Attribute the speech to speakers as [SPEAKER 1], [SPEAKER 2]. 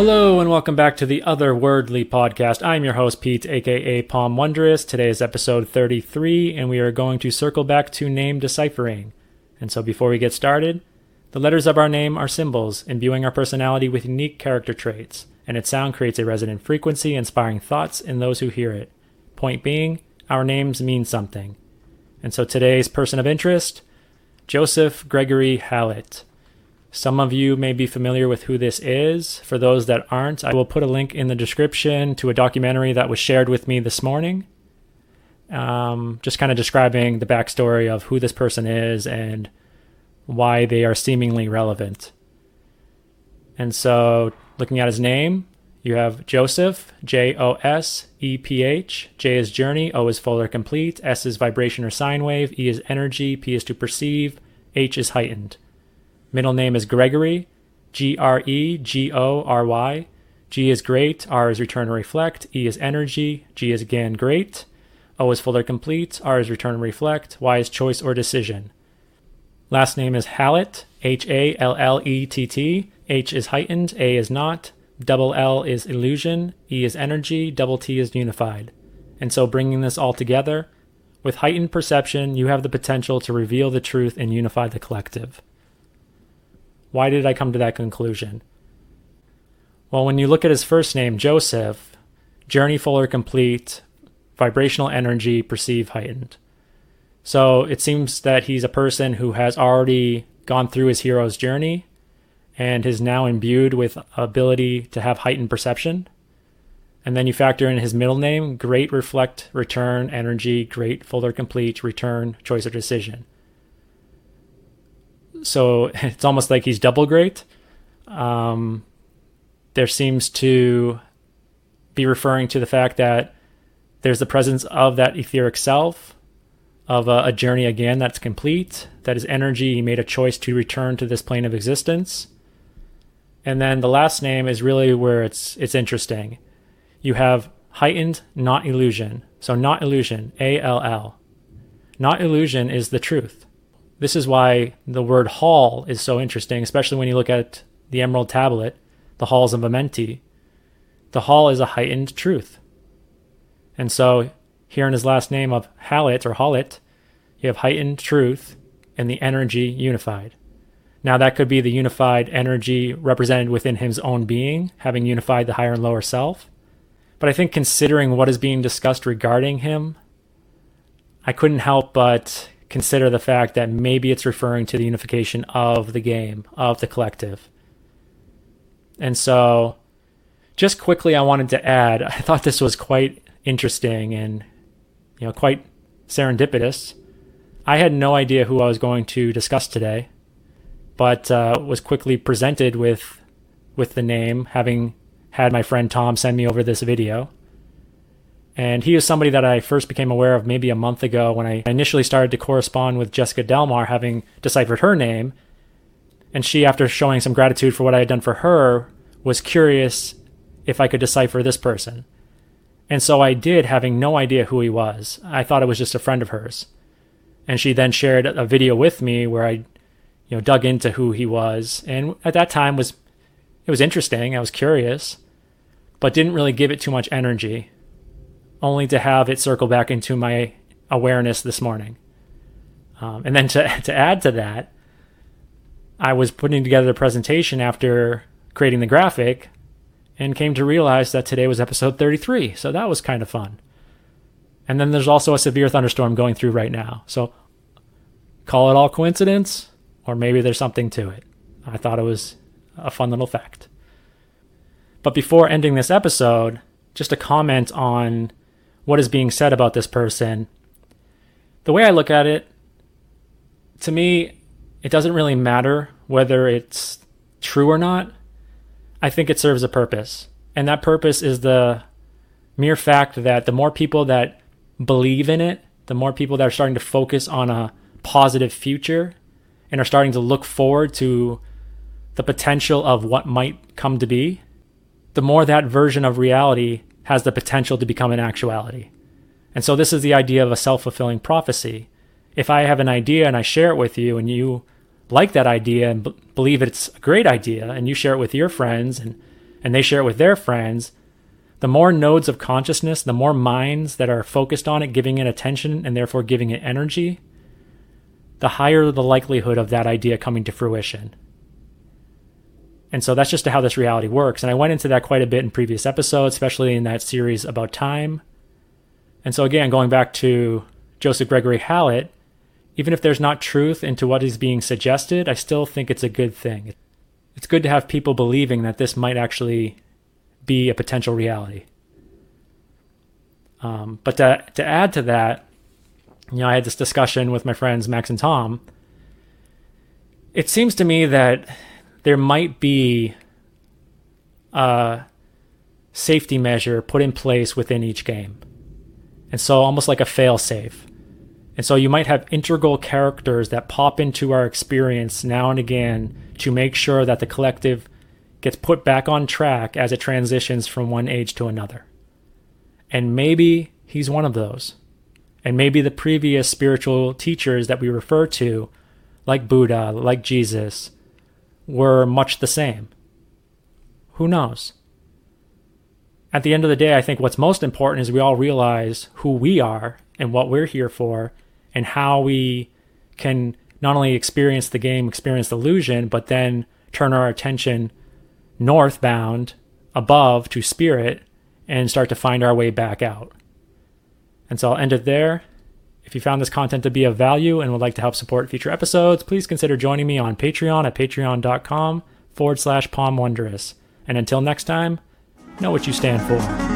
[SPEAKER 1] Hello and welcome back to the Otherwordly podcast. I'm your host Pete, aka Pom Wondrous. Today is episode 33, and we are going to circle back to name deciphering. And so, before we get started, the letters of our name are symbols, imbuing our personality with unique character traits, and its sound creates a resonant frequency, inspiring thoughts in those who hear it. Point being, our names mean something. And so, today's person of interest, Joseph Gregory Hallett. Some of you may be familiar with who this is. For those that aren't, I will put a link in the description to a documentary that was shared with me this morning. Um, just kind of describing the backstory of who this person is and why they are seemingly relevant. And so, looking at his name, you have Joseph, J O S E P H. J is journey, O is fuller complete, S is vibration or sine wave, E is energy, P is to perceive, H is heightened. Middle name is Gregory, G R E G O R Y. G is great, R is return and reflect, E is energy, G is again great, O is full or complete, R is return and reflect, Y is choice or decision. Last name is Hallett, H A L L E T T. H is heightened, A is not, double L is illusion, E is energy, double T is unified. And so bringing this all together, with heightened perception, you have the potential to reveal the truth and unify the collective. Why did I come to that conclusion? Well, when you look at his first name, Joseph, journey full or complete, vibrational energy, perceive heightened. So it seems that he's a person who has already gone through his hero's journey and is now imbued with ability to have heightened perception. And then you factor in his middle name, great reflect, return, energy, great, full or complete, return, choice or decision so it's almost like he's double great. Um, there seems to be referring to the fact that there's the presence of that etheric self, of a, a journey again that's complete, that is energy. He made a choice to return to this plane of existence. And then the last name is really where it's it's interesting. You have heightened, not illusion. So not illusion, A L L. Not illusion is the truth. This is why the word hall is so interesting, especially when you look at the Emerald Tablet, the halls of Amenti. The hall is a heightened truth. And so here in his last name of Hallett or Hallett, you have heightened truth and the energy unified. Now, that could be the unified energy represented within his own being, having unified the higher and lower self. But I think considering what is being discussed regarding him, I couldn't help but consider the fact that maybe it's referring to the unification of the game, of the collective. And so, just quickly, I wanted to add I thought this was quite interesting and, you know, quite serendipitous. I had no idea who I was going to discuss today, but uh, was quickly presented with with the name, having had my friend Tom send me over this video. And he is somebody that I first became aware of maybe a month ago when I initially started to correspond with Jessica Delmar, having deciphered her name. And she, after showing some gratitude for what I had done for her, was curious if I could decipher this person. And so I did, having no idea who he was. I thought it was just a friend of hers. And she then shared a video with me where I, you know, dug into who he was. And at that time was it was interesting. I was curious, but didn't really give it too much energy only to have it circle back into my awareness this morning. Um, and then to, to add to that, I was putting together the presentation after creating the graphic and came to realize that today was episode 33. So that was kind of fun. And then there's also a severe thunderstorm going through right now. So call it all coincidence, or maybe there's something to it. I thought it was a fun little fact. But before ending this episode, just a comment on what is being said about this person. The way I look at it, to me, it doesn't really matter whether it's true or not. I think it serves a purpose. And that purpose is the mere fact that the more people that believe in it, the more people that are starting to focus on a positive future and are starting to look forward to the potential of what might come to be, the more that version of reality has the potential to become an actuality. And so, this is the idea of a self fulfilling prophecy. If I have an idea and I share it with you, and you like that idea and b- believe it's a great idea, and you share it with your friends, and and they share it with their friends, the more nodes of consciousness, the more minds that are focused on it, giving it attention, and therefore giving it energy, the higher the likelihood of that idea coming to fruition. And so that's just how this reality works. And I went into that quite a bit in previous episodes, especially in that series about time. And so, again, going back to Joseph Gregory Hallett, even if there's not truth into what is being suggested, I still think it's a good thing. It's good to have people believing that this might actually be a potential reality. Um, but to, to add to that, you know, I had this discussion with my friends Max and Tom. It seems to me that there might be a safety measure put in place within each game. And so almost like a fail safe. And so you might have integral characters that pop into our experience now and again to make sure that the collective gets put back on track as it transitions from one age to another. And maybe he's one of those. And maybe the previous spiritual teachers that we refer to, like Buddha, like Jesus, were much the same. Who knows? At the end of the day, I think what's most important is we all realize who we are and what we're here for and how we can not only experience the game, experience the illusion, but then turn our attention northbound above to spirit and start to find our way back out. And so I'll end it there. If you found this content to be of value and would like to help support future episodes, please consider joining me on Patreon at patreon.com forward slash Pom Wondrous. And until next time, know what you stand for.